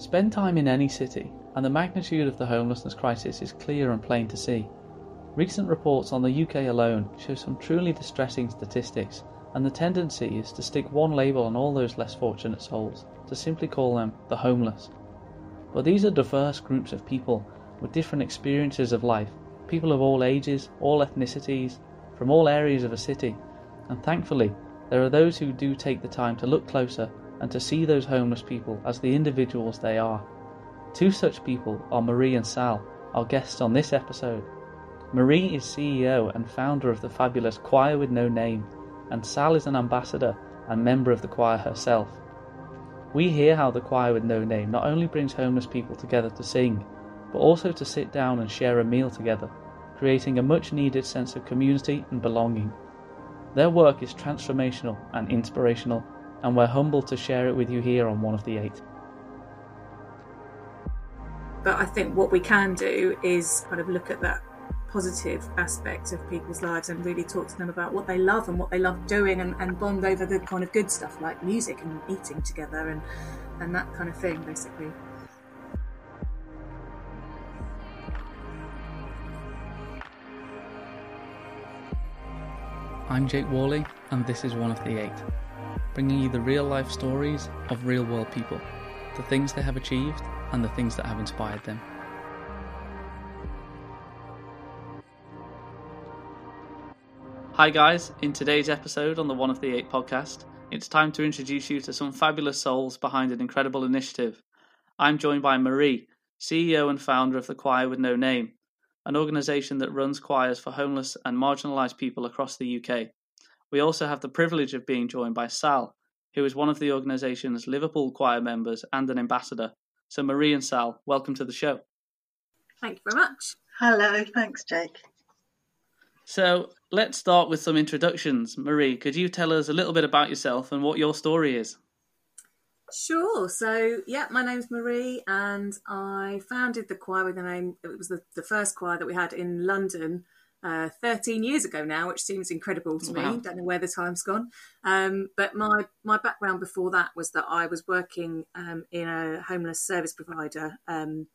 Spend time in any city, and the magnitude of the homelessness crisis is clear and plain to see. Recent reports on the UK alone show some truly distressing statistics, and the tendency is to stick one label on all those less fortunate souls, to simply call them the homeless. But these are diverse groups of people with different experiences of life, people of all ages, all ethnicities, from all areas of a city, and thankfully, there are those who do take the time to look closer and to see those homeless people as the individuals they are. Two such people are Marie and Sal, our guests on this episode. Marie is CEO and founder of the fabulous Choir with No Name, and Sal is an ambassador and member of the choir herself. We hear how the Choir with No Name not only brings homeless people together to sing, but also to sit down and share a meal together, creating a much needed sense of community and belonging. Their work is transformational and inspirational and we're humbled to share it with you here on One of the Eight. But I think what we can do is kind of look at that positive aspect of people's lives and really talk to them about what they love and what they love doing and, and bond over the kind of good stuff like music and eating together and, and that kind of thing, basically. I'm Jake Worley, and this is One of the Eight bringing you the real life stories of real world people, the things they have achieved, and the things that have inspired them. Hi, guys. In today's episode on the One of the Eight podcast, it's time to introduce you to some fabulous souls behind an incredible initiative. I'm joined by Marie, CEO and founder of the Choir with No Name, an organisation that runs choirs for homeless and marginalised people across the UK. We also have the privilege of being joined by Sal, who is one of the organisation's Liverpool choir members and an ambassador. So, Marie and Sal, welcome to the show. Thank you very much. Hello, thanks, Jake. So, let's start with some introductions. Marie, could you tell us a little bit about yourself and what your story is? Sure. So, yeah, my name's Marie, and I founded the choir with the name. It was the, the first choir that we had in London uh, 13 years ago now, which seems incredible to wow. me. Don't know where the time's gone. Um, but my my background before that was that I was working um, in a homeless service provider um,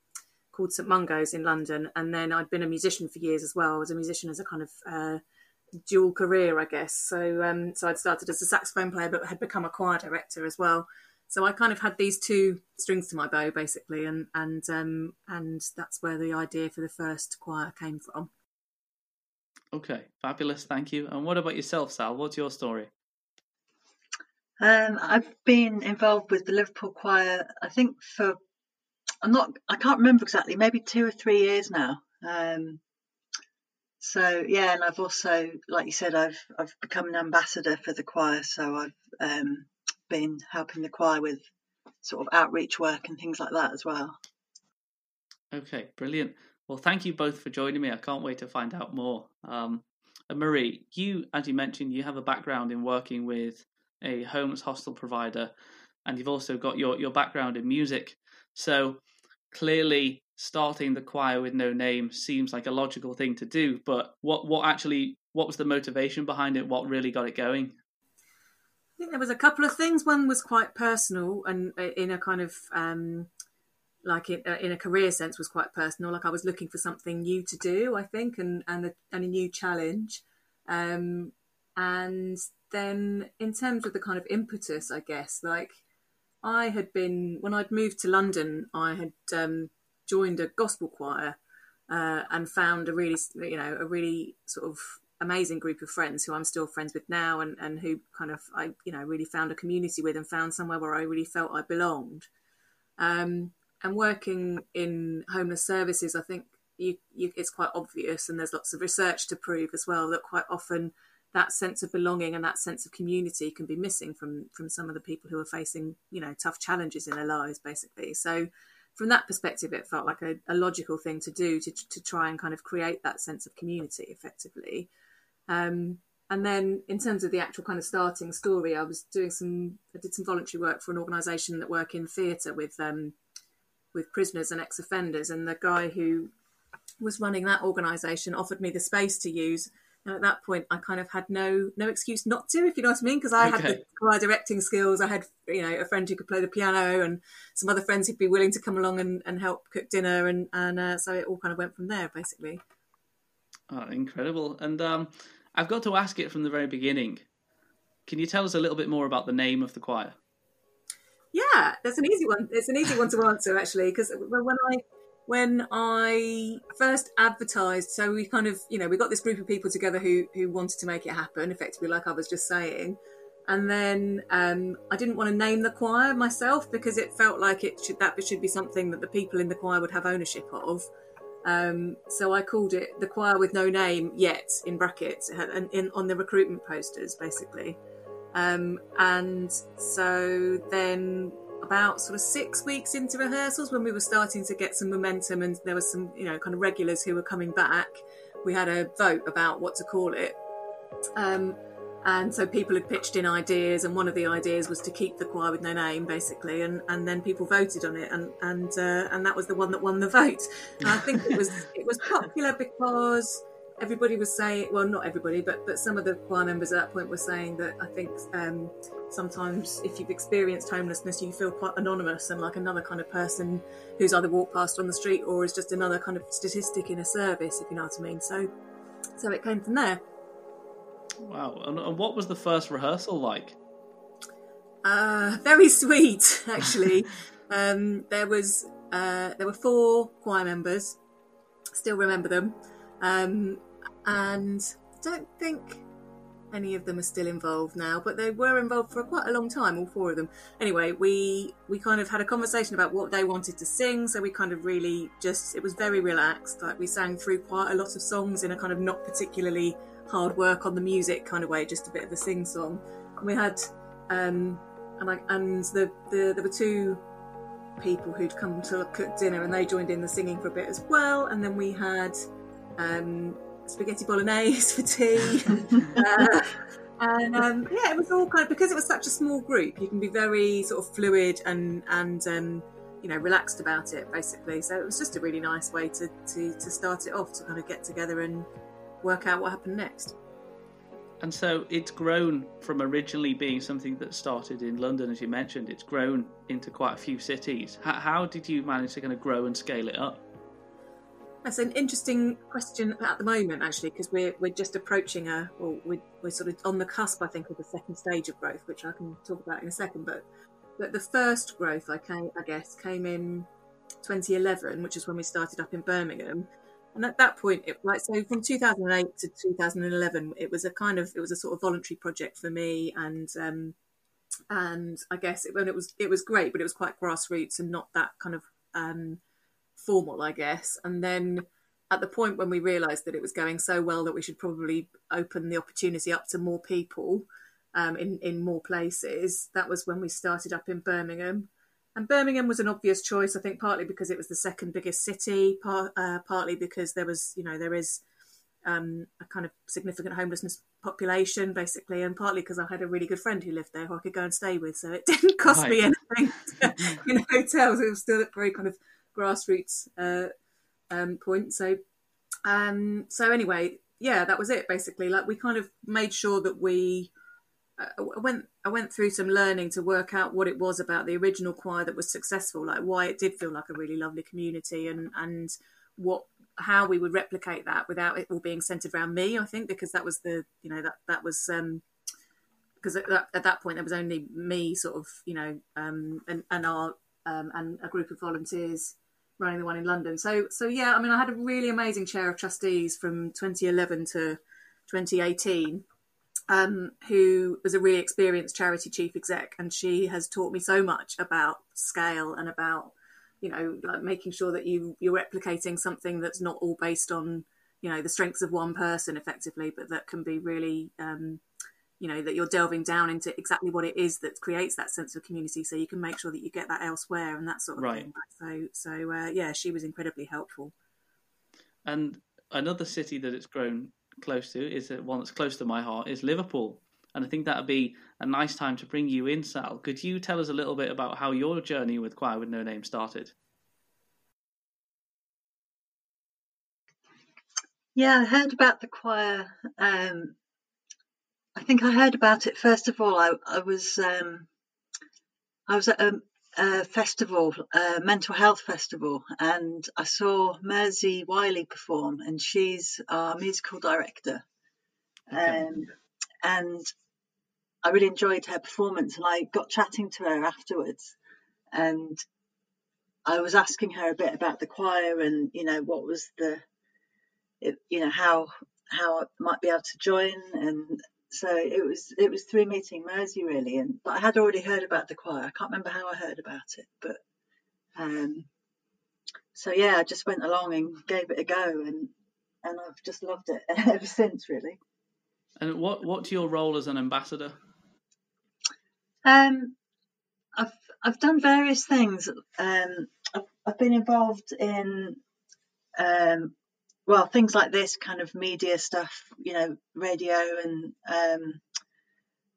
called St Mungo's in London, and then I'd been a musician for years as well. I was a musician as a kind of uh, dual career, I guess. So um, so I'd started as a saxophone player, but had become a choir director as well. So I kind of had these two strings to my bow, basically, and and um, and that's where the idea for the first choir came from. Okay, fabulous. Thank you. And what about yourself, Sal? What's your story? Um, I've been involved with the Liverpool Choir, I think for I'm not I can't remember exactly, maybe two or three years now. Um, so yeah, and I've also, like you said, I've I've become an ambassador for the choir. So I've um, been helping the choir with sort of outreach work and things like that as well. Okay, brilliant. Well, thank you both for joining me. I can't wait to find out more. Um, and Marie, you, as you mentioned, you have a background in working with a homeless hostel provider, and you've also got your, your background in music. So clearly, starting the choir with no name seems like a logical thing to do. But what what actually what was the motivation behind it? What really got it going? I think there was a couple of things. One was quite personal and uh, in a kind of um, like in, uh, in a career sense was quite personal. Like i was looking for something new to do i think and and a, and a new challenge. Um, and then in terms of the kind of impetus i guess like i had been when i'd moved to london i had um, joined a gospel choir uh, and found a really you know a really sort of amazing group of friends who i'm still friends with now and and who kind of i you know really found a community with and found somewhere where i really felt i belonged. Um, and working in homeless services, I think you, you, it's quite obvious, and there's lots of research to prove as well that quite often that sense of belonging and that sense of community can be missing from from some of the people who are facing you know tough challenges in their lives, basically. So from that perspective, it felt like a, a logical thing to do to to try and kind of create that sense of community effectively. Um, and then in terms of the actual kind of starting story, I was doing some I did some voluntary work for an organisation that work in theatre with um, with prisoners and ex-offenders and the guy who was running that organisation offered me the space to use And at that point, I kind of had no no excuse not to, if you know what I mean, because I okay. had the choir directing skills. I had you know a friend who could play the piano, and some other friends who'd be willing to come along and, and help cook dinner, and and uh, so it all kind of went from there, basically. Oh, incredible! And um, I've got to ask it from the very beginning. Can you tell us a little bit more about the name of the choir? Yeah, that's an easy one. It's an easy one to answer actually, because when I when I first advertised, so we kind of, you know, we got this group of people together who who wanted to make it happen, effectively, like I was just saying. And then um, I didn't want to name the choir myself because it felt like it should that should be something that the people in the choir would have ownership of. Um, so I called it the choir with no name yet in brackets and in, on the recruitment posters basically. Um, and so then about sort of six weeks into rehearsals when we were starting to get some momentum and there was some you know kind of regulars who were coming back we had a vote about what to call it. Um, and so people had pitched in ideas and one of the ideas was to keep the choir with no name basically. And, and then people voted on it and and uh, and that was the one that won the vote. And i think it was it was popular because everybody was saying, well, not everybody, but but some of the choir members at that point were saying that I think um, sometimes if you've experienced homelessness, you feel quite anonymous and like another kind of person who's either walked past on the street or is just another kind of statistic in a service, if you know what I mean. So, so it came from there. Wow! And what was the first rehearsal like? Uh, very sweet, actually. um, there was uh, there were four choir members. Still remember them. Um, and I don't think any of them are still involved now, but they were involved for quite a long time, all four of them. Anyway, we we kind of had a conversation about what they wanted to sing, so we kind of really just it was very relaxed. Like we sang through quite a lot of songs in a kind of not particularly hard work on the music kind of way, just a bit of a sing song. And we had um and I and the, the there were two people who'd come to cook dinner and they joined in the singing for a bit as well, and then we had um spaghetti bolognese for tea. uh, and um, yeah, it was all kind of because it was such a small group. You can be very sort of fluid and and um, you know relaxed about it, basically. So it was just a really nice way to, to to start it off to kind of get together and work out what happened next. And so it's grown from originally being something that started in London, as you mentioned. It's grown into quite a few cities. How, how did you manage to kind of grow and scale it up? That's an interesting question at the moment, actually, because we're we're just approaching a, well, we're, we're sort of on the cusp, I think, of the second stage of growth, which I can talk about in a second. But but the first growth, I came, I guess, came in 2011, which is when we started up in Birmingham. And at that point, it like so from 2008 to 2011, it was a kind of it was a sort of voluntary project for me, and um, and I guess it, when it was it was great, but it was quite grassroots and not that kind of um, formal, I guess. And then at the point when we realised that it was going so well that we should probably open the opportunity up to more people um, in in more places, that was when we started up in Birmingham. And Birmingham was an obvious choice, I think, partly because it was the second biggest city, part, uh, partly because there was, you know, there is um, a kind of significant homelessness population, basically, and partly because I had a really good friend who lived there who I could go and stay with, so it didn't cost right. me anything to, in hotels. It was still very kind of grassroots uh, um, point. So, um, so anyway, yeah, that was it basically. Like we kind of made sure that we uh, went I went through some learning to work out what it was about the original choir that was successful, like why it did feel like a really lovely community, and and what how we would replicate that without it all being centered around me. I think because that was the you know that that was um, because at that, at that point there was only me, sort of you know, um, and and our um, and a group of volunteers running the one in London. So so yeah, I mean, I had a really amazing chair of trustees from 2011 to 2018, um, who was a really experienced charity chief exec, and she has taught me so much about scale and about you know like making sure that you you're replicating something that's not all based on you know the strengths of one person effectively, but that can be really um, you know that you're delving down into exactly what it is that creates that sense of community so you can make sure that you get that elsewhere and that sort of right. thing so so uh, yeah she was incredibly helpful and another city that it's grown close to is one that's close to my heart is liverpool and i think that would be a nice time to bring you in sal could you tell us a little bit about how your journey with choir with no name started Yeah, I heard about the choir. Um, I think I heard about it first of all. I, I was um, I was at a, a festival, a mental health festival, and I saw Mersey Wiley perform, and she's our musical director. Okay. Um, and I really enjoyed her performance, and I got chatting to her afterwards, and I was asking her a bit about the choir and you know what was the, it, you know how how I might be able to join, and so it was it was through meeting Mersey really, and but I had already heard about the choir. I can't remember how I heard about it, but um, so yeah, I just went along and gave it a go, and and I've just loved it ever since really. And what what's your role as an ambassador? Um, I've I've done various things. Um, I've, I've been involved in um, well things like this kind of media stuff, you know, radio and um,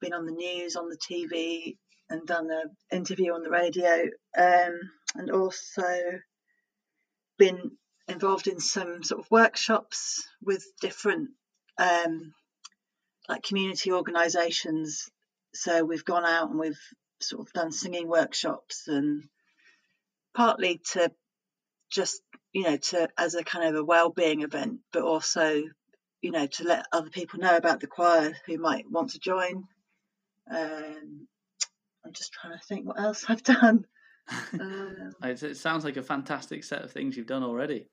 been on the news, on the TV, and done an interview on the radio, um, and also been involved in some sort of workshops with different um, like community organisations. So we've gone out and we've sort of done singing workshops and partly to just you know to as a kind of a well-being event but also you know to let other people know about the choir who might want to join. Um, i'm just trying to think what else i've done. Um, it, it sounds like a fantastic set of things you've done already.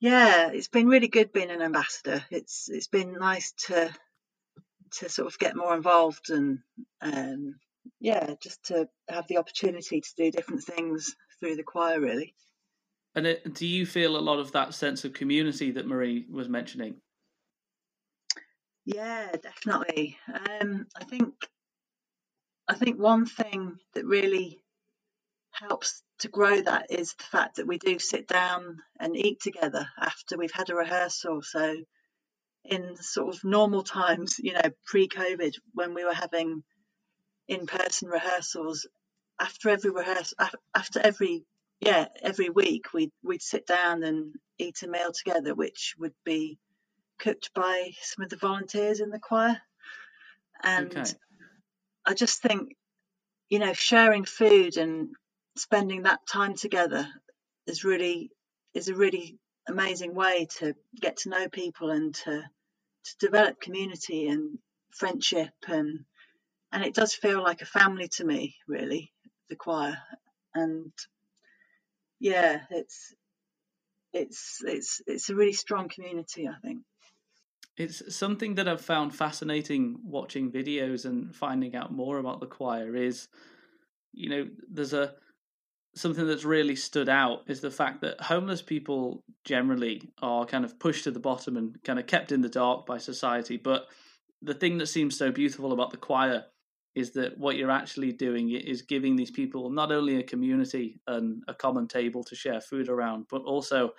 yeah it's been really good being an ambassador. It's it's been nice to to sort of get more involved and um, yeah just to have the opportunity to do different things through the choir really And it, do you feel a lot of that sense of community that Marie was mentioning? Yeah, definitely. Um, I think I think one thing that really helps to grow that is the fact that we do sit down and eat together after we've had a rehearsal. So in sort of normal times, you know, pre-COVID, when we were having in-person rehearsals, after every rehearsal, after every yeah, every week we'd we'd sit down and eat a meal together, which would be cooked by some of the volunteers in the choir. And Okay. I just think, you know, sharing food and spending that time together is really is a really amazing way to get to know people and to to develop community and friendship and and it does feel like a family to me, really, the choir. And yeah, it's it's it's it's a really strong community, I think. It's something that I've found fascinating watching videos and finding out more about the choir is, you know, there's a something that's really stood out is the fact that homeless people generally are kind of pushed to the bottom and kind of kept in the dark by society. But the thing that seems so beautiful about the choir is that what you're actually doing is giving these people not only a community and a common table to share food around, but also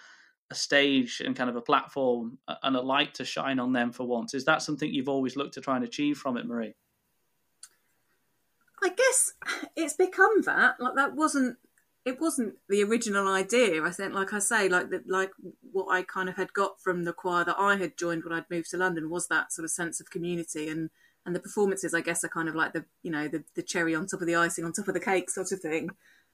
a stage and kind of a platform and a light to shine on them for once. Is that something you've always looked to try and achieve from it, Marie? I guess it's become that. Like that wasn't it wasn't the original idea. I think, like I say, like like what I kind of had got from the choir that I had joined when I'd moved to London was that sort of sense of community and and the performances. I guess are kind of like the you know the the cherry on top of the icing on top of the cake sort of thing.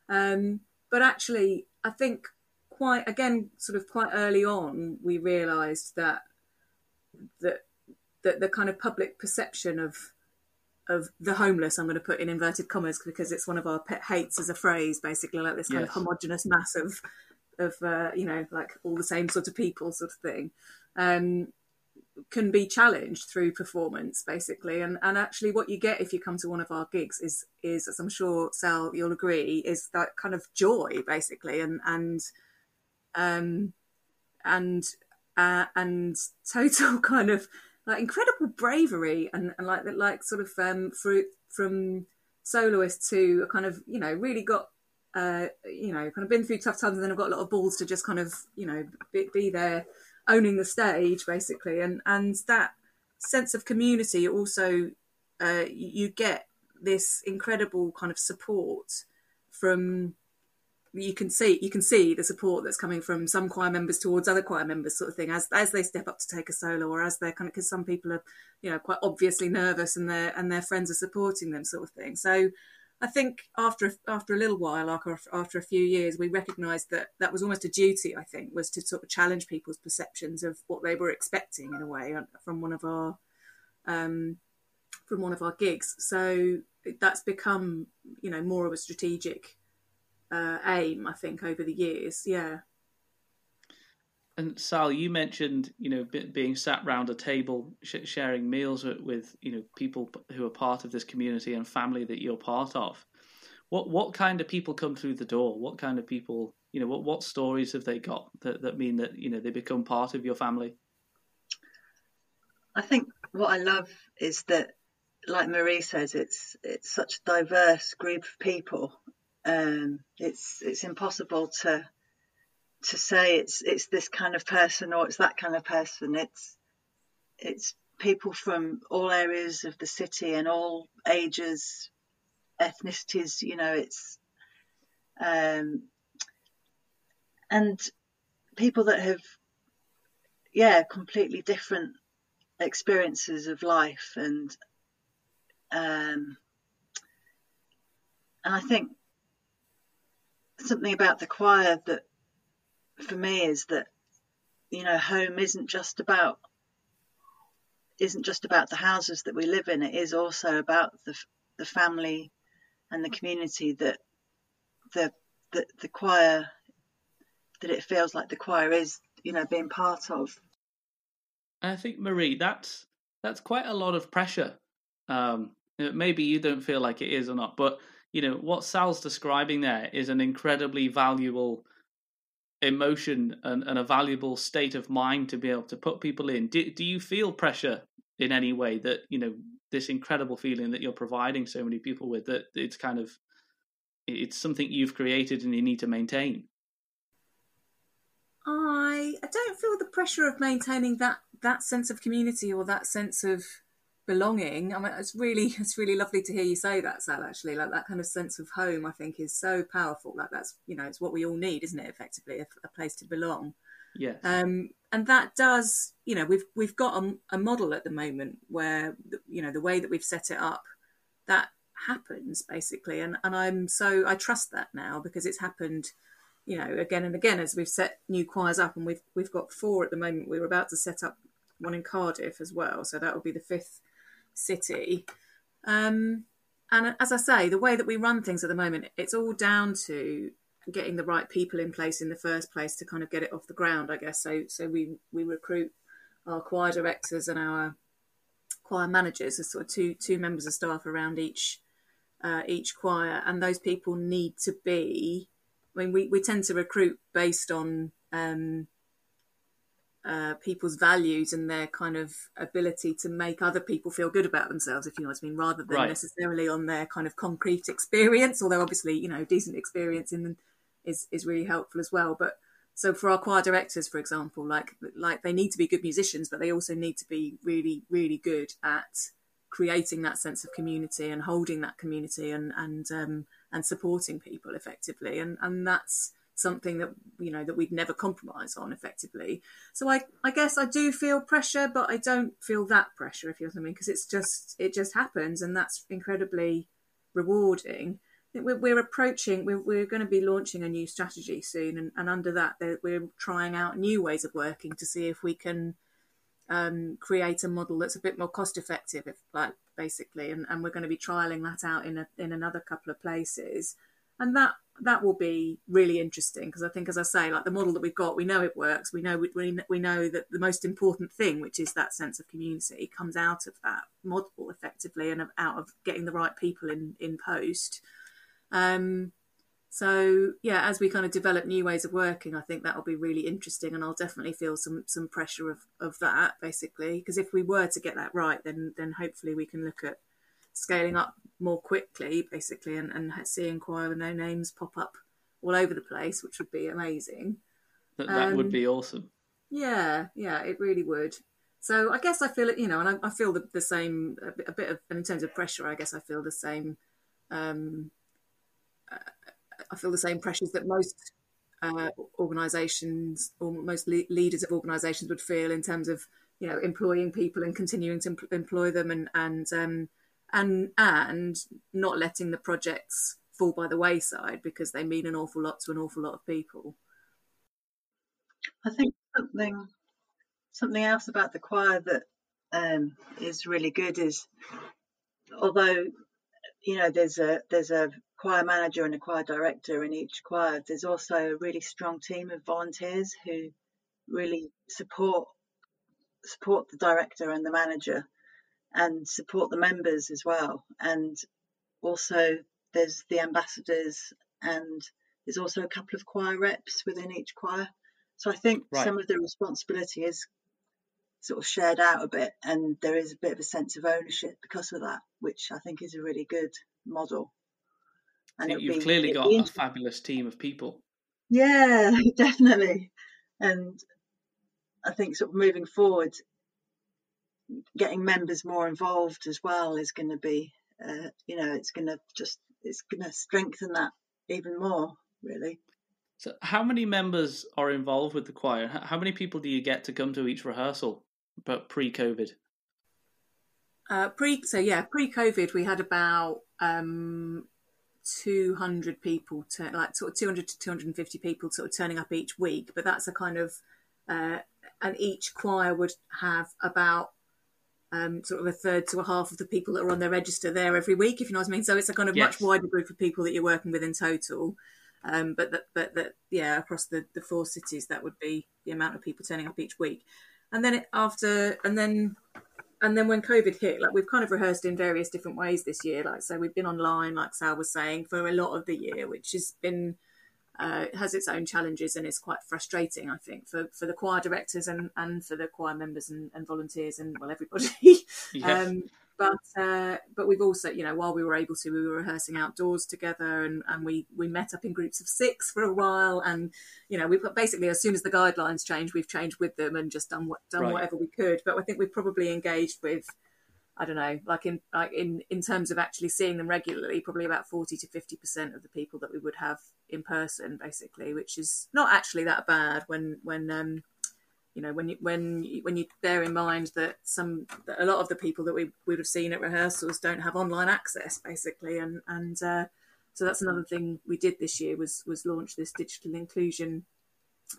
Um, but actually, I think quite again, sort of quite early on, we realised that that that the kind of public perception of of the homeless, I'm going to put in inverted commas because it's one of our pet hates as a phrase, basically like this kind Yes. of homogenous mass of, of uh, you know, like all the same sort of people, sort of thing, um, can be challenged through performance, basically. And and actually, what you get if you come to one of our gigs is is, as I'm sure Sal you'll agree, is that kind of joy, basically, and and um and uh, and total kind of like incredible bravery and, and like that like sort of um fruit from soloists who are kind of you know really got uh you know kind of been through tough times and then i've got a lot of balls to just kind of you know be, be there owning the stage basically and and that sense of community also uh you get this incredible kind of support from you can see you can see the support that's coming from some choir members towards other choir members, sort of thing, as as they step up to take a solo, or as they're kind of because some people are, you know, quite obviously nervous and their and their friends are supporting them, sort of thing. So. I think after after a little while, after after a few years, we recognised that that was almost a duty. I think was to sort of challenge people's perceptions of what they were expecting in a way from one of our um, from one of our gigs. So that's become you know more of a strategic uh, aim, I think, over the years. Yeah. And Sal, you mentioned, you know, being sat round a table, sh- sharing meals with, with, you know, people who are part of this community and family that you're part of. What what kind of people come through the door? What kind of people, you know, what what stories have they got that, that mean that you know they become part of your family? I think what I love is that, like Marie says, it's it's such a diverse group of people, um, it's it's impossible to to say it's it's this kind of person or it's that kind of person. It's it's people from all areas of the city and all ages, ethnicities. You know, it's um, and people that have yeah completely different experiences of life and um, and I think something about the choir that for me is that you know home isn't just about isn't just about the houses that we live in. It is also about the the family and the community that the the, the choir that it feels like the choir is you know being part of. I think marie that's that's quite a lot of pressure. Um maybe you don't feel like it is or not but you know what Sal's describing there is an incredibly valuable emotion and, and, a valuable state of mind to be able to put people in. Do, do you feel pressure in any way that you know this incredible feeling that you're providing so many people with that it's kind of it's something you've created and you need to maintain? I I don't feel the pressure of maintaining that that sense of community or that sense of belonging. I mean, it's really it's really lovely to hear you say that, Sal. Actually, like that kind of sense of home, I think, is so powerful. Like that's you know, it's what we all need, isn't it? Effectively, a, a place to belong. Yeah. Um, and that does, you know, we've we've got a, a model at the moment where you know the way that we've set it up, that happens basically, and and I'm so I trust that now because it's happened you know, again and again as we've set new choirs up, and we've we've got four at the moment. We are about to set up one in Cardiff as well, so that will be the fifth city. Um, and as I say, the way that we run things at the moment, it's all down to getting the right people in place in the first place to kind of get it off the ground, I guess. So, so we we recruit our choir directors and our choir managers as sort of two two members of staff around each uh, each choir, and those people need to be. I mean, we, we tend to recruit based on um, uh, people's values and their kind of ability to make other people feel good about themselves, if you know what I mean, rather than right. necessarily on their kind of concrete experience. Although obviously, you know, decent experience in them is is really helpful as well. But so for our choir directors, for example, like like they need to be good musicians, but they also need to be really really good at creating that sense of community and holding that community and and um, and supporting people effectively. And and that's something that you know that we'd never compromise on effectively. So I I guess I do feel pressure, but I don't feel that pressure if you know what I mean, because it's just it just happens, and that's incredibly rewarding. We're, we're approaching, we're, we're going to be launching a new strategy soon, and, and under that, we're trying out new ways of working to see if we can um, create a model that's a bit more cost effective, if, like basically, and, and we're going to be trialing that out in a, in another couple of places, and that that will be really interesting because I think, as I say, like the model that we've got, we know it works. We know we, we know that the most important thing, which is that sense of community, comes out of that model effectively and out of getting the right people in in post. Um, so yeah, as we kind of develop new ways of working, I think that will be really interesting, and I'll definitely feel some some pressure of of that basically because if we were to get that right, then then hopefully we can look at scaling up more quickly, basically, and, and seeing choir with no names pop up all over the place, which would be amazing. That, that um, would be awesome. Yeah, yeah, it really would. So I guess I feel it, you know, and I, I feel the, the same, a bit, a bit, of, and in terms of pressure, I guess I feel the same, um, uh, I feel the same pressures that most uh, organisations or most le- leaders of organisations would feel in terms of you know employing people and continuing to employ them and and um, and and not letting the projects fall by the wayside because they mean an awful lot to an awful lot of people. I think something something else about the choir that um, is really good is although you know there's a there's a choir manager and a choir director in each choir there's also a really strong team of volunteers who really support support the director and the manager and support the members as well. And also there's the ambassadors and there's also a couple of choir reps within each choir. So i think right. some of the responsibility is sort of shared out a bit and there is a bit of a sense of ownership because of that which i think is a really good model. And you've be, clearly got a fabulous team of people. Yeah definitely. And i think sort of moving forward getting members more involved as well is going to be uh, you know it's going to just it's going to strengthen that even more really so how many members are involved with the choir how many people do you get to come to each rehearsal but pre-COVID? Uh, pre so yeah, pre-COVID we had about um, 200 people, turn, like sort of 200 to 250 people, sort of turning up each week. But that's a kind of uh, and each choir would have about um, sort of a third to a half of the people that are on their register there every week, if you know what I mean. So it's a kind of yes. much wider group of people that you're working with in total. Um, but that, but that, yeah, across the, the four cities, that would be the amount of people turning up each week and then it, after and then and then when COVID hit, like we've kind of rehearsed in various different ways this year. Like so, we've been online, like Sal was saying, for a lot of the year, which has been uh, has its own challenges and it's quite frustrating, I think, for, for the choir directors and, and for the choir members and, and volunteers and well everybody. Yes. um, but uh, but we've also you know while we were able to we were rehearsing outdoors together and, and we we met up in groups of six for a while and you know we basically as soon as the guidelines changed we've changed with them and just done what done right. whatever we could but I think we've probably engaged with I don't know like in like in in terms of actually seeing them regularly probably about 40 to 50 percent of the people that we would have in person basically which is not actually that bad when when um you know when you when you, when you bear in mind that some that a lot of the people that we would have seen at rehearsals don't have online access basically. And and uh, so that's another thing we did this year was was launch this digital inclusion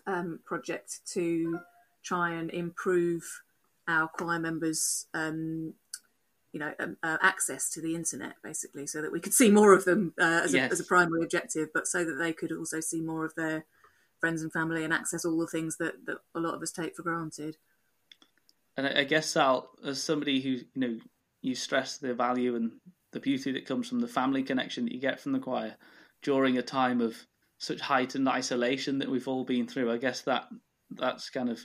um, project to try and improve our choir members um, you know um, uh, access to the internet basically so that we could see more of them uh, as, yes. a, as a primary objective but so that they could also see more of their friends and family and access all the things that, that a lot of us take for granted. And I guess Sal, as somebody who you know you stress the value and the beauty that comes from the family connection that you get from the choir during a time of such heightened isolation that we've all been through. I guess that that's kind of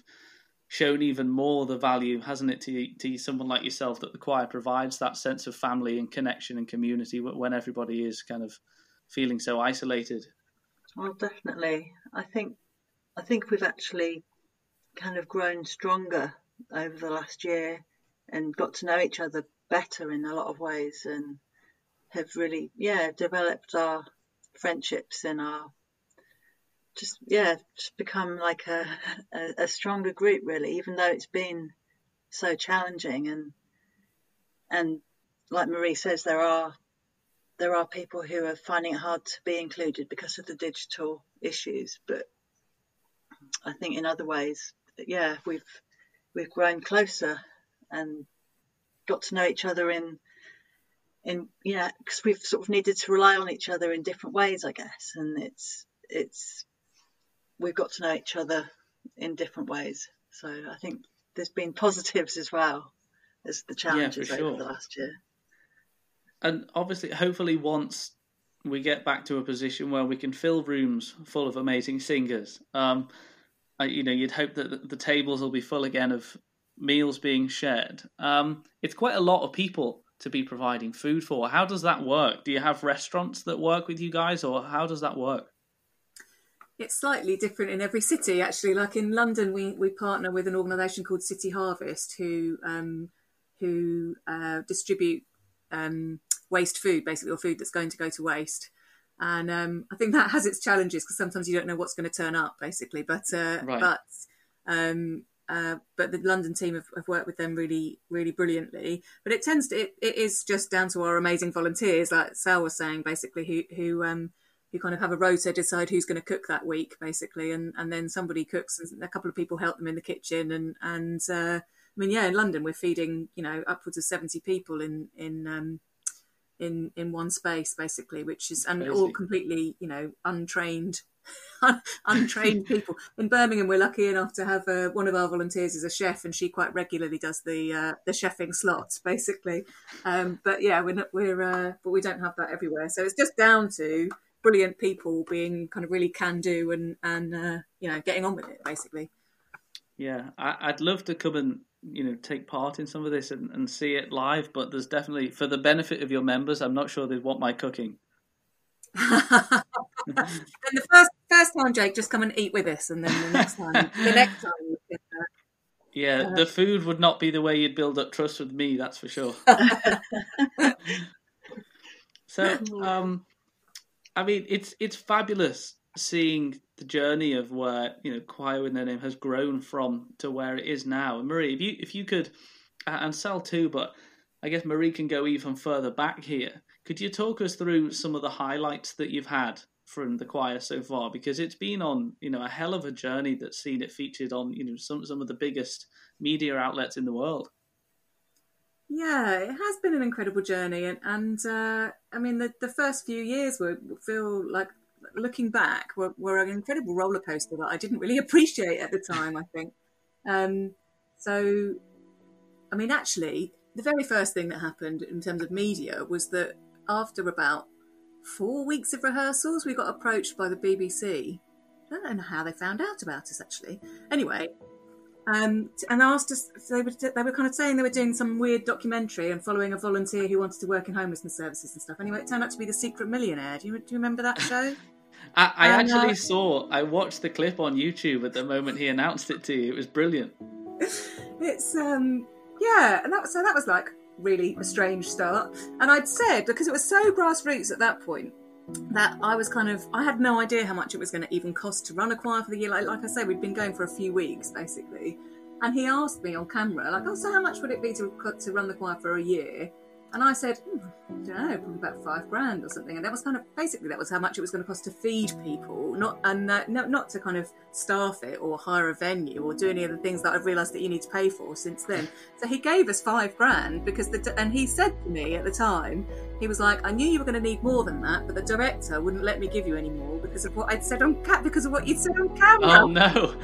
shown even more the value, hasn't it, to to someone like yourself that the choir provides that sense of family and connection and community when everybody is kind of feeling so isolated. Well, definitely. I think I think we've actually kind of grown stronger over the last year and got to know each other better in a lot of ways and have really yeah developed our friendships and our just yeah just become like a, a, a stronger group really even though it's been so challenging and and like Marie says there are there are people who are finding it hard to be included because of the digital issues. But I think in other ways, yeah, we've we've grown closer and got to know each other in in you know because we've sort of needed to rely on each other in different ways, I guess. And it's it's we've got to know each other in different ways. So I think there's been positives as well as the challenges yeah, sure. over the last year and obviously, hopefully, once we get back to a position where we can fill rooms full of amazing singers, um, you know, you'd hope that the tables will be full again of meals being shared. Um, it's quite a lot of people to be providing food for. How does that work? Do you have restaurants that work with you guys, or how does that work? It's slightly different in every city, actually. Like in London, we, we partner with an organisation called City Harvest, who um, who uh, distribute um, waste food, basically, or food that's going to go to waste. and um, I think that has its challenges because sometimes you don't know what's going to turn up, basically. But uh, Right. but um, uh, but the London team have, have worked with them really really brilliantly. But it tends to it, it is just down to our amazing volunteers, like Sal was saying, basically who who who kind of have a rota, decide who's going to cook that week, basically, and and then somebody cooks, and a couple of people help them in the kitchen, and and uh, I mean, yeah, in London we're feeding you know upwards of seventy people in in um, in in one space, basically, which is and all completely you know untrained. untrained people in Birmingham, we're lucky enough to have uh, one of our volunteers is a chef, and she quite regularly does the uh, the chefing slots, basically. Um, but yeah, we're not, we're uh, but we don't have that everywhere, so it's just down to brilliant people being kind of really can do and and uh, you know getting on with it, basically. Yeah, I, I'd love to come and you know take part in some of this and, and see it live, but there's definitely for the benefit of your members, I'm not sure they'd want my cooking. and the first first time, Jake, just come and eat with us, and then the next time, the next time, can, uh, Yeah, the food would not be the way you'd build up trust with me, that's for sure. so, um, I mean, it's it's fabulous seeing the journey of where you know choir with no name has grown from to where it is now. And Marie, if you if you could, uh, and Sal too, but I guess Marie can go even further back here. Could you talk us through some of the highlights that you've had from the choir so far? Because it's been on you know a hell of a journey that's seen it featured on you know some some of the biggest media outlets in the world. Yeah, it has been an incredible journey, and, and uh, I mean the, the first few years were feel like looking back were, were an incredible roller coaster that I didn't really appreciate at the time. I think um, so. I mean, actually, the very first thing that happened in terms of media was that after about four weeks of rehearsals, we got approached by the BBC. I don't know how they found out about us actually. Anyway, um, and asked us. So they were they were kind of saying they were doing some weird documentary and following a volunteer who wanted to work in homelessness services and stuff. Anyway, it turned out to be the Secret Millionaire. Do you, do you remember that show? I, I And, uh, actually saw, I watched the clip on YouTube at the moment he announced it to you. It was brilliant. it's um yeah, and that so that was like really a strange start. And I'd said because it was so grassroots at that point that I was kind of I had no idea how much it was going to even cost to run a choir for the year. Like like I say, we'd been going for a few weeks basically. And he asked me on camera, like, "Oh, so how much would it be to to run the choir for a year?" And I said, hmm, I don't know, probably about five grand or something. And that was kind of basically that was how much it was going to cost to feed people, not and uh, no, not to kind of staff it or hire a venue or do any of the things that I've realised that you need to pay for since then. So he gave us five grand because the and he said to me at the time, he was like, I knew you were going to need more than that, but the director wouldn't let me give you any more because of what I'd said on cat because of what you'd said on camera. Oh no!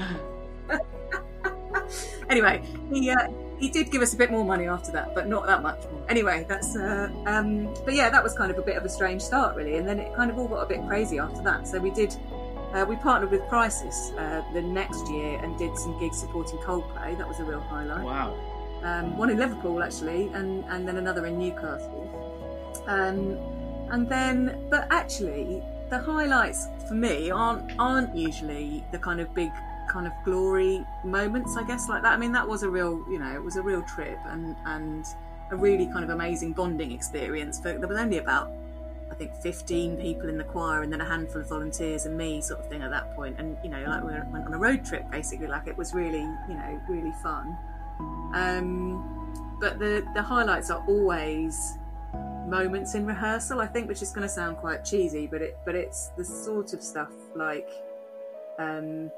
anyway, he uh, he did give us a bit more money after that, but not that much more. Anyway, that's uh, um, but yeah, that was kind of a bit of a strange start, really, and then it kind of all got a bit crazy after that. So we did. Uh, we partnered with Crisis uh, the next year and did some gigs supporting Coldplay. That was a real highlight. Wow. Um, one in Liverpool actually, and, and then another in Newcastle. Um, and then, but actually, the highlights for me aren't aren't usually the kind of big kind of glory moments, I guess, like that. I mean, that was a real, you know, it was a real trip and and a really kind of amazing bonding experience. But there was only about, I think, fifteen people in the choir, and then a handful of volunteers and me, sort of thing, at that point. And you know, like we went on a road trip, basically. Like it was really, you know, really fun. Um, but the the highlights are always moments in rehearsal. I think, which is going to sound quite cheesy, but it but it's the sort of stuff like. Um,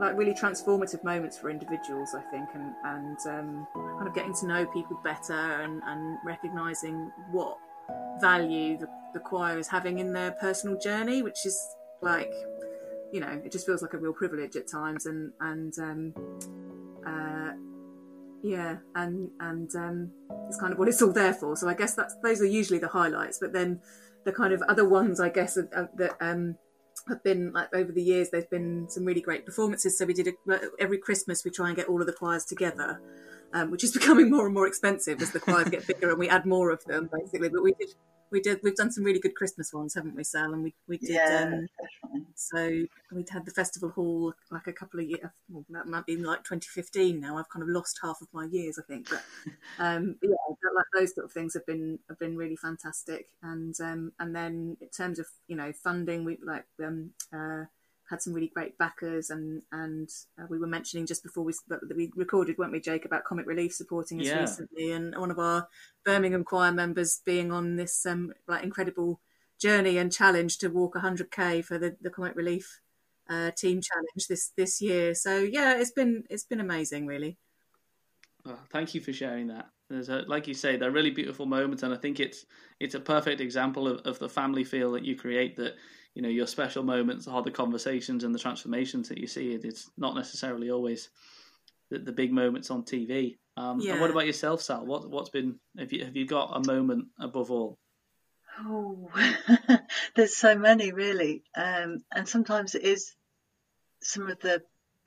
like really transformative moments for individuals, I think, and and um, kind of getting to know people better and, and recognizing what value the, the choir is having in their personal journey, which is like, you know, it just feels like a real privilege at times, and and um, uh, yeah, and and um, it's kind of what it's all there for. So I guess that's those are usually the highlights, but then the kind of other ones, I guess, are, are, that um, have been like over the years. There's been some really great performances. So we did a, every Christmas we try and get all of the choirs together, um, which is becoming more and more expensive as the choirs get bigger and we add more of them, basically. But we did. We did. We've done some really good Christmas ones, haven't we, Sal? And we we did. Yeah, Um, So we'd had the festival hall like a couple of years. Well, that might be like 2015 now. I've kind of lost half of my years, I think. But um, yeah, like those sort of things have been have been really fantastic. And um, and then in terms of you know funding, we like um, uh, had some really great backers, and and uh, we were mentioning just before we we recorded, weren't we, Jake, about Comic Relief supporting us yeah. recently, and one of our Birmingham choir members being on this um, like incredible journey and challenge to walk 100k for the, the Comic Relief uh, team challenge this this year. So yeah, it's been it's been amazing, really. Well, thank you for sharing that. There's a, like you say, they're really beautiful moments, and I think it's it's a perfect example of, of the family feel that you create. That you know your special moments are the conversations and the transformations that you see. It it's not necessarily always the, the big moments on TV. Um, yeah. And what about yourself, Sal? What what's been have you have you got a moment above all? Oh, there's so many really, um, and sometimes it is some of the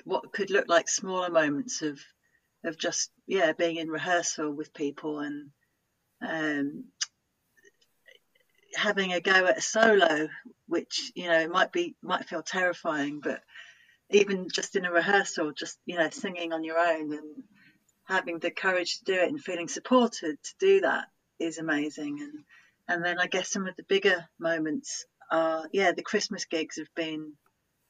what could look like smaller moments of of just yeah being in rehearsal with people and um, having a go at a solo, which you know might be might feel terrifying, but even just in a rehearsal, just you know singing on your own and having the courage to do it and feeling supported to do that is amazing and and then I guess some of the bigger moments are, yeah, the Christmas gigs have been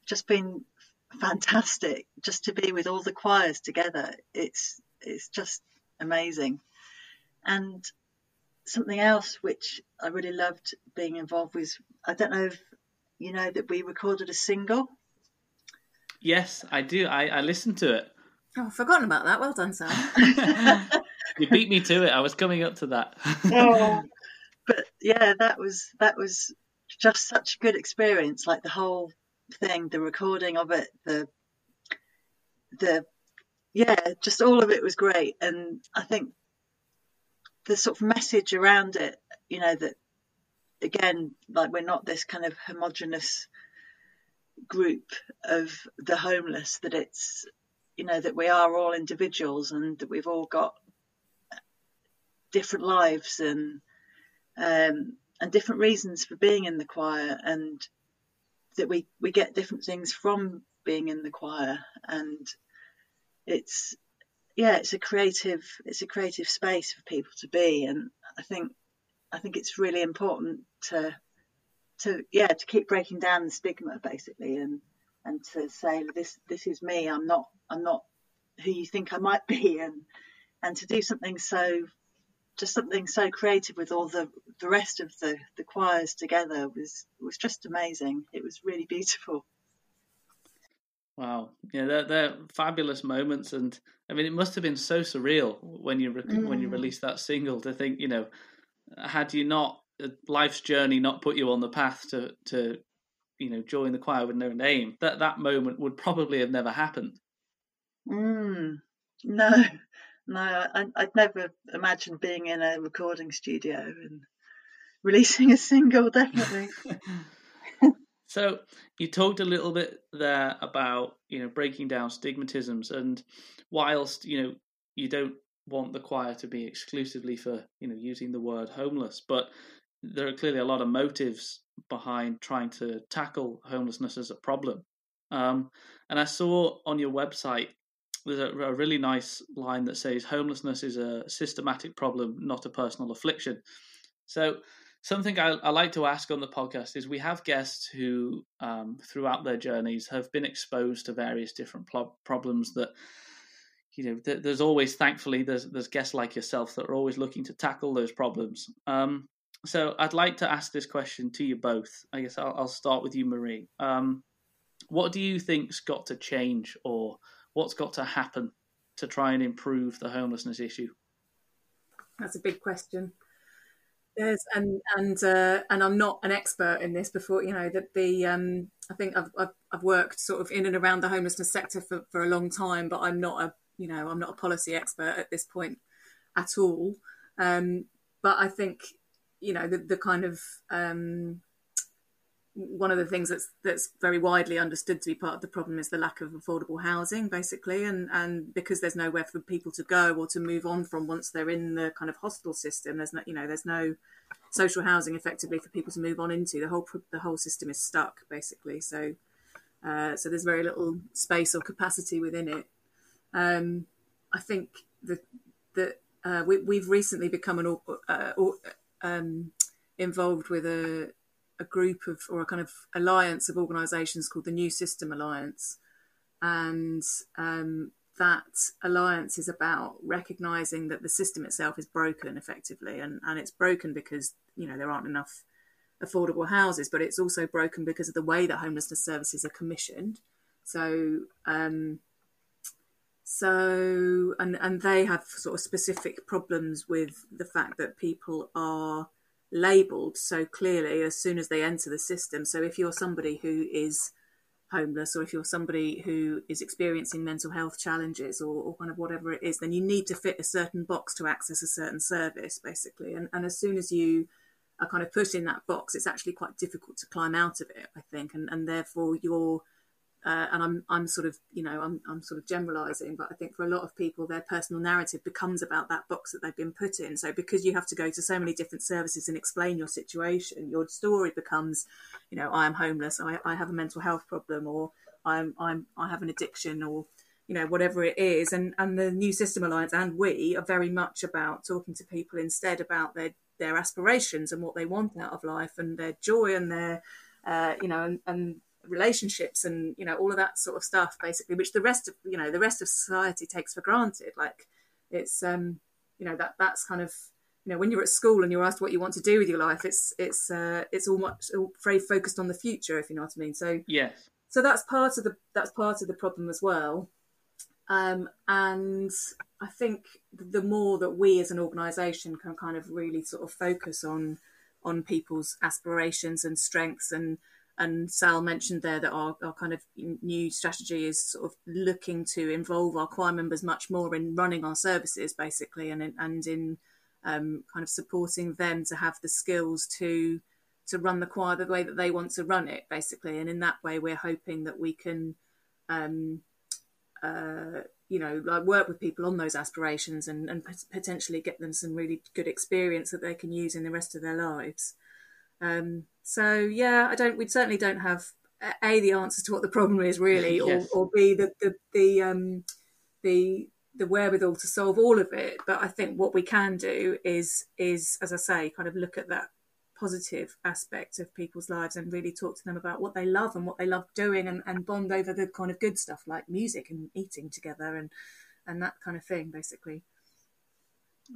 just been fantastic. Just to be with all the choirs together, it's it's just amazing. And something else which I really loved being involved with, I don't know if you know that we recorded a single. Yes, I do. I, I listened to it. Oh, I've forgotten about that. Well done, Sam. you beat me to it. I was coming up to that. oh, but yeah, that was that was just such a good experience. Like the whole thing, the recording of it, the the yeah, just all of it was great. And I think the sort of message around it, you know, that again, like we're not this kind of homogenous group of the homeless, that it's, you know, that we are all individuals and that we've all got different lives and um, and different reasons for being in the choir, and that we we get different things from being in the choir, and it's yeah, it's a creative it's a creative space for people to be, and I think I think it's really important to to yeah to keep breaking down the stigma basically, and and to say this this is me. I'm not I'm not who you think I might be, and and to do something so just something so creative with all the the rest of the the choirs together was was just amazing. It was really beautiful. Wow, yeah, they're they're fabulous moments, and I mean, it must have been so surreal when you mm. when you mm. released that single to think, you know, had you not uh, life's journey not put you on the path to to you know join the choir with no name, that that moment would probably have never happened. Mm, no, no, I, would never imagined being in a recording studio and releasing a single. Definitely. so you talked a little bit there about you know breaking down stigmatisms, and whilst you know you don't want the choir to be exclusively for you know using the word homeless, but there are clearly a lot of motives behind trying to tackle homelessness as a problem. Um, and I saw on your website there's a, a, really nice line that says homelessness is a systematic problem, not a personal affliction. So something I, I like to ask on the podcast is we have guests who, um, throughout their journeys, have been exposed to various different problems that. You know, th- there's always, thankfully, there's there's guests like yourself that are always looking to tackle those problems. Um, so I'd like to ask this question to you both. I guess I'll, I'll start with you, Marie. Um, what do you think's got to change, or what's got to happen to try and improve the homelessness issue? That's a big question. Yes, and and uh, and I'm not an expert in this. Before you know that the um, I think I've, I've, I've worked sort of in and around the homelessness sector for, for a long time, but I'm not a you know I'm not a policy expert at this point at all. Um, but I think you know the the kind of um, one of the things that's that's very widely understood to be part of the problem is the lack of affordable housing, basically, and and because there's nowhere for people to go or to move on from once they're in the kind of hostel system, there's no you know there's no social housing effectively for people to move on into. The whole the whole system is stuck basically. So uh, so there's very little space or capacity within it. Um, I think that that uh, we, have recently become an uh, um, involved with a a group of or a kind of alliance of organisations called the New System Alliance, and um, that alliance is about recognizing that the system itself is broken effectively. And, and it's broken because you know there aren't enough affordable houses but it's also broken because of the way that homelessness services are commissioned. So um, so and and they have sort of specific problems with the fact that people are labeled so clearly as soon as they enter the system so if you're somebody who is homeless or if you're somebody who is experiencing mental health challenges or, or, kind of whatever it is, then you need to fit a certain box to access a certain service, basically. And, and as soon as you are kind of put in that box, it's actually quite difficult to climb out of it, I think. And, and therefore, you're uh, and I'm I'm sort of you know I'm I'm sort of generalising, but I think for a lot of people, their personal narrative becomes about that box that they've been put in. So because you have to go to so many different services and explain your situation, your story becomes, you know, I am homeless, I, I have a mental health problem, or I'm I'm I have an addiction, or you know whatever it is. And and the New System Alliance and we are very much about talking to people instead about their their aspirations and what they want out of life and their joy and their uh, you know and, and relationships and you know all of that sort of stuff basically which the rest of you know the rest of society takes for granted. Like it's um you know that that's kind of you know when you're at school and you're asked what you want to do with your life it's it's uh it's all much all very focused on the future if you know what i mean. So yes. so that's part of the that's part of the problem as well. Um and i think the more that we as an organization can kind of really sort of focus on on people's aspirations and strengths and and Sal mentioned there that our, our kind of new strategy is sort of looking to involve our choir members much more in running our services, basically, and in, and in um, kind of supporting them to have the skills to to run the choir the way that they want to run it, basically. And in that way, we're hoping that we can, um, uh, you know, like work with people on those aspirations and, and potentially get them some really good experience that they can use in the rest of their lives. Um, so yeah, I don't. We certainly don't have a the answers to what the problem is really, yes. or, or b the the the um, the the wherewithal to solve all of it. But I think what we can do is is as I say, kind of look at that positive aspect of people's lives and really talk to them about what they love and what they love doing and, and bond over the kind of good stuff like music and eating together and and that kind of thing basically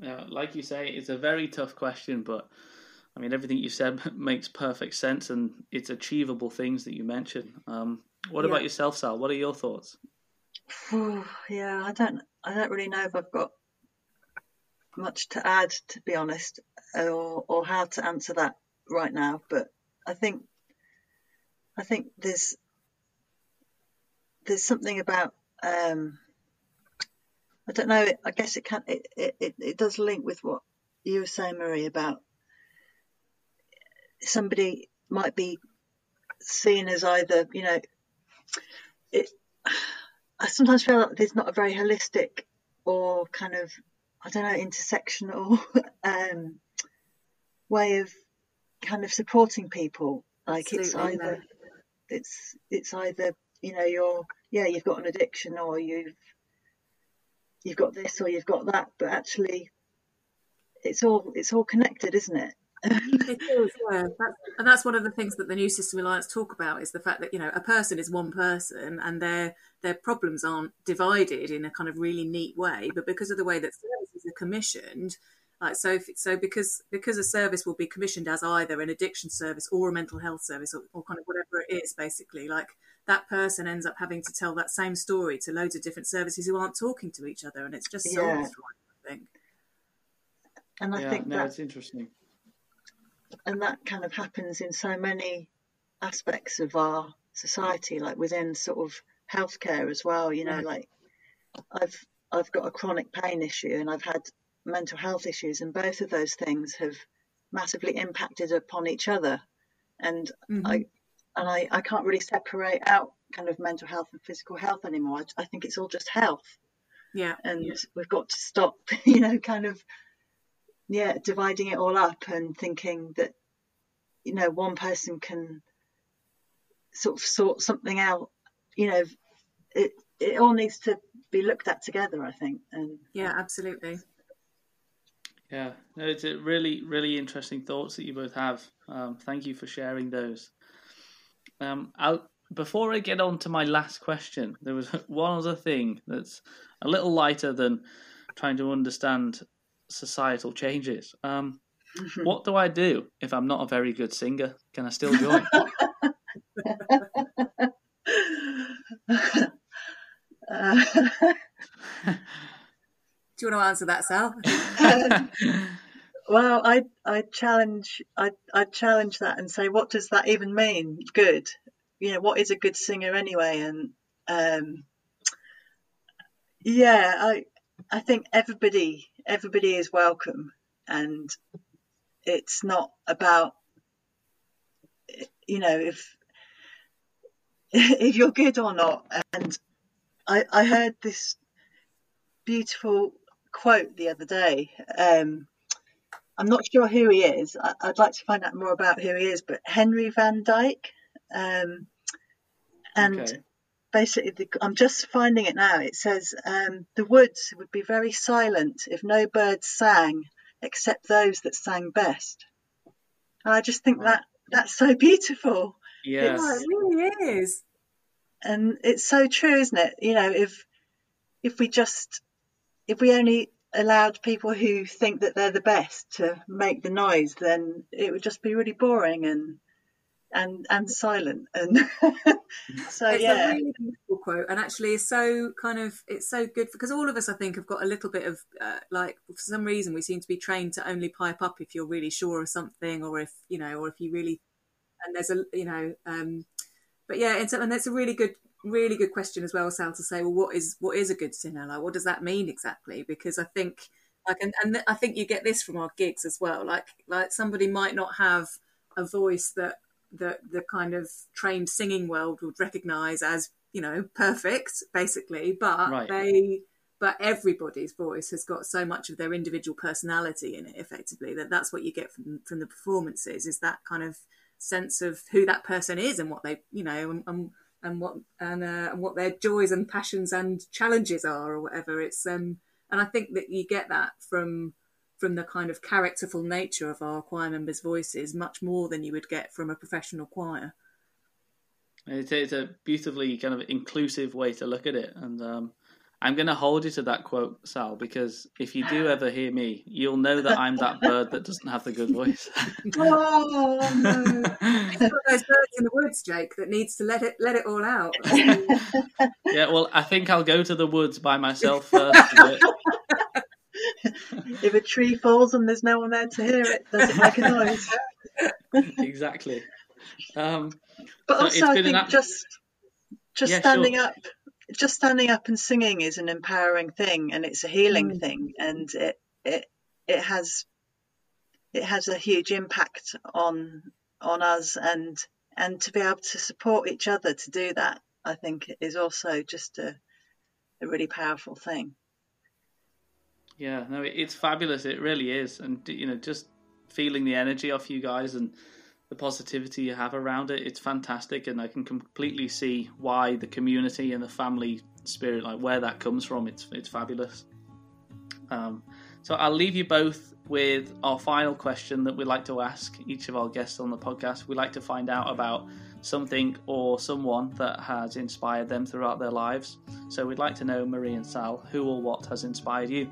yeah like you say it's a very tough question but I mean, everything you said makes perfect sense, and it's achievable things that you mentioned. Um, what yeah. about yourself, Sal? What are your thoughts? yeah, I don't, I don't really know if I've got much to add, to be honest, or or how to answer that right now. But I think, I think there's there's something about um, I don't know. I guess it can. It, it, it does link with what you were saying, Marie, about somebody might be seen as either, you know, it. I sometimes feel like there's not a very holistic or kind of, I don't know, intersectional um, way of kind of supporting people. Like Absolutely. it's either, it's it's either you know you're yeah you've got an addiction or you've you've got this or you've got that, but actually it's all it's all connected, isn't it? it is, yeah. That's, and that's one of the things that the New System Alliance talk about is the fact that you know a person is one person and their their problems aren't divided in a kind of really neat way, but because of the way that services are commissioned, like so if, so because because a service will be commissioned as either an addiction service or a mental health service or, or kind of whatever it is, basically, like that person ends up having to tell that same story to loads of different services who aren't talking to each other, and it's just so yeah. I think. And I yeah, think no, that's interesting and that kind of happens in so many aspects of our society, like within sort of healthcare as well. You know, like I've I've got a chronic pain issue and I've had mental health issues, and both of those things have massively impacted upon each other. And mm-hmm. I and I, I can't really separate out kind of mental health and physical health anymore. I, I think it's all just health. Yeah. And yeah. we've got to stop, you know, kind of, yeah, dividing it all up and thinking that, you know, one person can sort of sort something out. You know, it it all needs to be looked at together. I think. And yeah, absolutely. Yeah, no, it's a really, really interesting thoughts that you both have. Um, thank you for sharing those. Um, I'll, before I get on to my last question, there was one other thing that's a little lighter than trying to understand societal changes. Um, mm-hmm. What do I do if I'm not a very good singer? Can I still join? uh, do you want to answer that, Sal? um, well, I I challenge I I challenge that and say, what does that even mean? Good, you know, what is a good singer anyway? And um, yeah, I I think everybody everybody is welcome, and it's not about you know if if you're good or not. And I I heard this beautiful quote the other day. Um, I'm not sure who he is. I, would like to find out more about who he is, but Henry Van Dyke. Um, and okay. Basically, the, I'm just finding it now. It says um, the woods would be very silent if no birds sang except those that sang best. And I just think that that's so beautiful. Yes. it really is. And it's so true, isn't it? You know, if if we just if we only allowed people who think that they're the best to make the noise, then it would just be really boring and and and silent and so it's yeah a really beautiful quote and actually it's so kind of it's so good because all of us i think have got a little bit of uh, like for some reason we seem to be trained to only pipe up if you're really sure of something or if you know or if you really and there's a you know um but yeah it's, and that's a really good really good question as well, Sal, to say, well, what is what is a good singer? Like, what does that mean exactly? Because I think, like, and, and I think you get this from our gigs as well. Like, like somebody might not have a voice that the the kind of trained singing world would recognise as you know perfect, basically, but right. they but everybody's voice has got so much of their individual personality in it effectively that that's what you get from from the performances is that kind of sense of who that person is and what they you know and, and and what and, uh, and what their joys and passions and challenges are or whatever it's um and i think that you get that from from the kind of characterful nature of our choir members voices much more than you would get from a professional choir it's, it's a beautifully kind of inclusive way to look at it and um I'm going to hold you to that quote, Sal, because if you do ever hear me, you'll know that I'm that bird that doesn't have the good voice. oh no! It's one those birds in the woods, Jake, that needs to let it let it all out. yeah, well, I think I'll go to the woods by myself first. If a tree falls and there's no one there to hear it, does it make a noise? exactly. Um, but also, I think ab- just just yeah, standing sure. up just standing up and singing is an empowering thing and it's a healing mm. thing and it it it has it has a huge impact on on us and and to be able to support each other to do that I think is also just a a really powerful thing. Yeah, no, it's fabulous. It really is, and you know, just feeling the energy off you guys and the positivity you have around it. It's fantastic, and I can completely see why the community and the family spirit, like where that comes from. It's it's fabulous. Um, so I'll leave you both with our final question that we like to ask each of our guests on the podcast. We like to find out about something or someone that has inspired them throughout their lives. So we'd like to know, Marie and Sal, who or what has inspired you.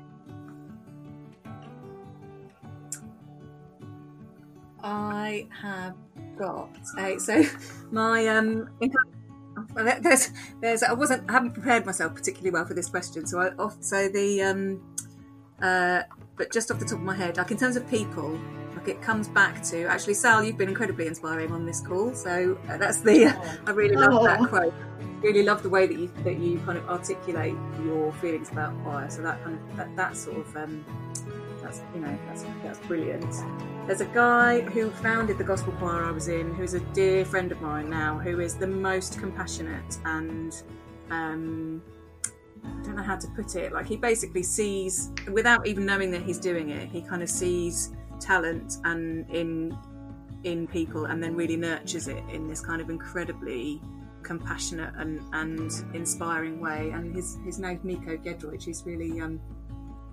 I have got a so my um there's there's I wasn't I haven't prepared myself particularly well for this question so I off so the um uh but just off the top of my head like in terms of people like it comes back to actually Sal you've been incredibly inspiring on this call so uh, that's the uh, I really love oh. that quote really love the way that you that you kind of articulate your feelings about fire so that kind of that, that sort of um that's you know that's that's brilliant. There's a guy who founded the gospel choir I was in, who's a dear friend of mine now, who is the most compassionate and um, I don't know how to put it. Like he basically sees, without even knowing that he's doing it, he kind of sees talent and in in people, and then really nurtures it in this kind of incredibly compassionate and, and inspiring way. And his his name's Miko Gedrich. He's really um,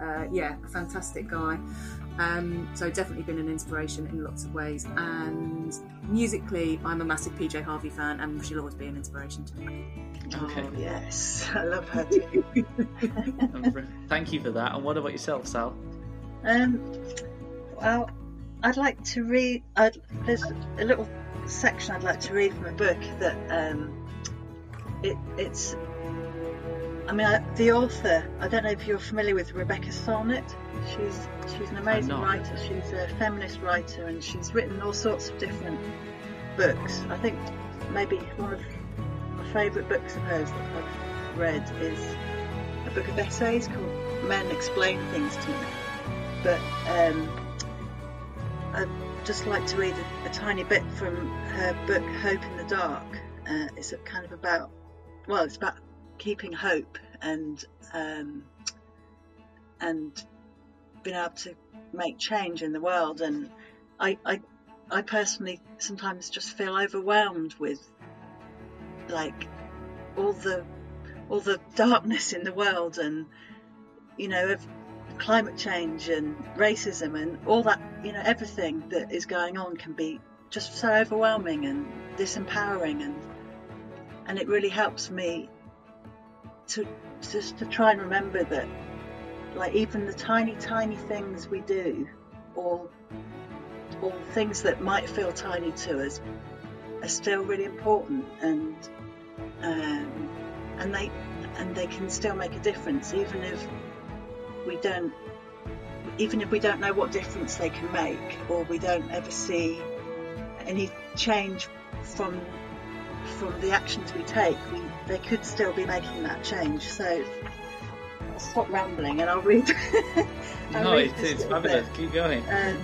uh, yeah, a fantastic guy. Um, so definitely been an inspiration in lots of ways. And musically, I'm a massive PJ Harvey fan, and she'll always be an inspiration to me. Okay. Oh, yes, I love her too. Thank you for that. And what about yourself, Sal? Um, well, I'd like to read. I'd, there's a little section I'd like to read from a book that um, it, it's. I mean, I, the author. I don't know if you're familiar with Rebecca Solnit. She's she's an amazing writer. She's a feminist writer, and she's written all sorts of different books. I think maybe one of my favourite books of hers that I've read is a book of essays called Men Explain Things to Me. But um, I'd just like to read a, a, tiny bit from her book Hope in the Dark. Uh, it's kind of about, well, it's about keeping hope and um, and being able to make change in the world. And I, I, I personally sometimes just feel overwhelmed with like all the all the darkness in the world and you know of climate change and racism and all that you know everything that is going on can be just so overwhelming and disempowering and and it really helps me to just to try and remember that like even the tiny tiny things we do or or things that might feel tiny to us are still really important and um, and they and they can still make a difference even if we don't even if we don't know what difference they can make or we don't ever see any change from from the actions we take we, they could still be making that change. So I'll stop rambling and I'll read I'll no read it's, it's fabulous. bit. keep going. Um,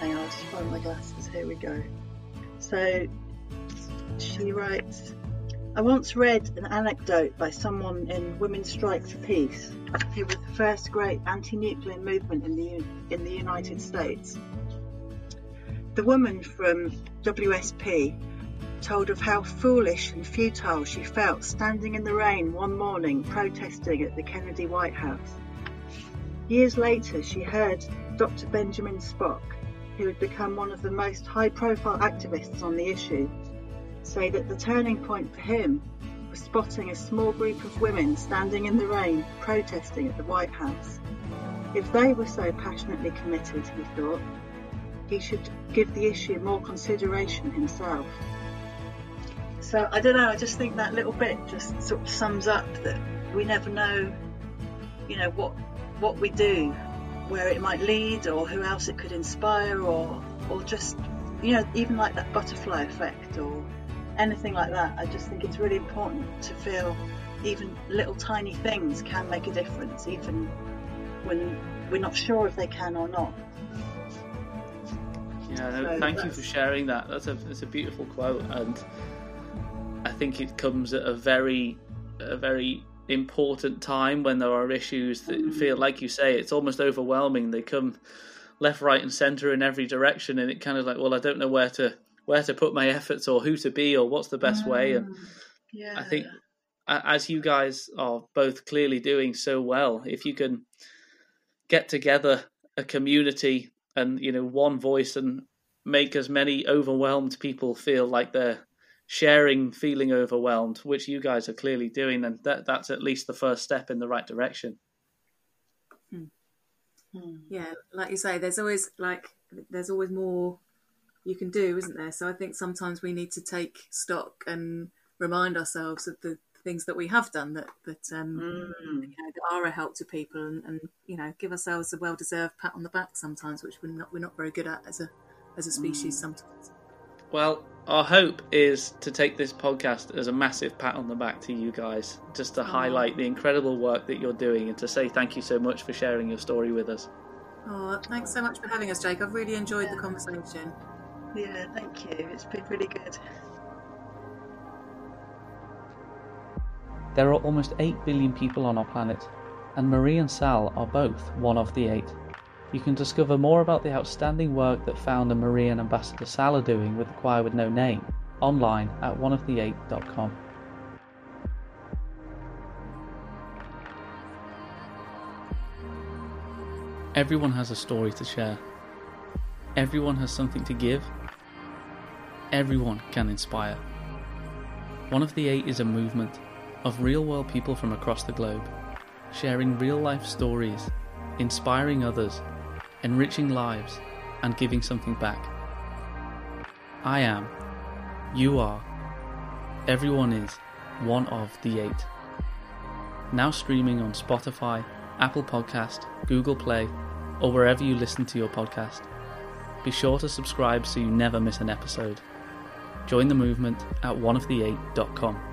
hang on I'll just find my glasses. Here we go. So she writes I once read an anecdote by someone in Women's Strike for Peace, who was the first great anti-nuclear movement in the in the United States. The woman from WSP told of how foolish and futile she felt standing in the rain one morning protesting at the Kennedy White House. Years later, she heard Dr. Benjamin Spock, who had become one of the most high profile activists on the issue, say that the turning point for him was spotting a small group of women standing in the rain protesting at the White House. If they were so passionately committed, he thought, he should give the issue more consideration himself. So I don't know, I just think that little bit just sort of sums up that we never know, you know, what what we do, where it might lead or who else it could inspire or or just you know, even like that butterfly effect or anything like that. I just think it's really important to feel even little tiny things can make a difference, even when we're not sure if they can or not. Yeah, no, so thank you for sharing that. That's a that's a beautiful quote, and I think it comes at a very a very important time when there are issues that mm. feel like you say it's almost overwhelming. They come left, right, and centre in every direction, and it kind of like, well, I don't know where to where to put my efforts or who to be or what's the best mm, way. And yeah. I think as you guys are both clearly doing so well, if you can get together a community and you know one voice and make as many overwhelmed people feel like they're sharing feeling overwhelmed, which you guys are clearly doing, then that that's at least the first step in the right direction. Hmm. Yeah, like you say, there's always like there's always more you can do, isn't there? So I think sometimes we need to take stock and remind ourselves of the things that we have done that that, um, mm. you know, that are a help to people, and, and, you know, give ourselves a well-deserved pat on the back sometimes, which we're not we're not very good at as a as a species mm. sometimes. Well, our hope is to take this podcast as a massive pat on the back to you guys, just to highlight the incredible work that you're doing, and to say thank you so much for sharing your story with us. Oh, thanks so much for having us, Jake. I've really enjoyed the conversation. Yeah, thank you. It's been really good. There are almost 8 billion people on our planet, and Marie and Sal are both one of the 8. You can discover more about the outstanding work that founder Marie and Ambassador Sal are doing with the choir with no name online at oneofthe8.com. Everyone has a story to share. Everyone has something to give. Everyone can inspire. One of the Eight is a movement of real world people from across the globe, sharing real life stories, inspiring others, enriching lives, and giving something back. I am, you are, everyone is one of the Eight. Now streaming on Spotify, Apple Podcast, Google Play, or wherever you listen to your podcast. Be sure to subscribe so you never miss an episode. Join the movement at oneofthe8.com.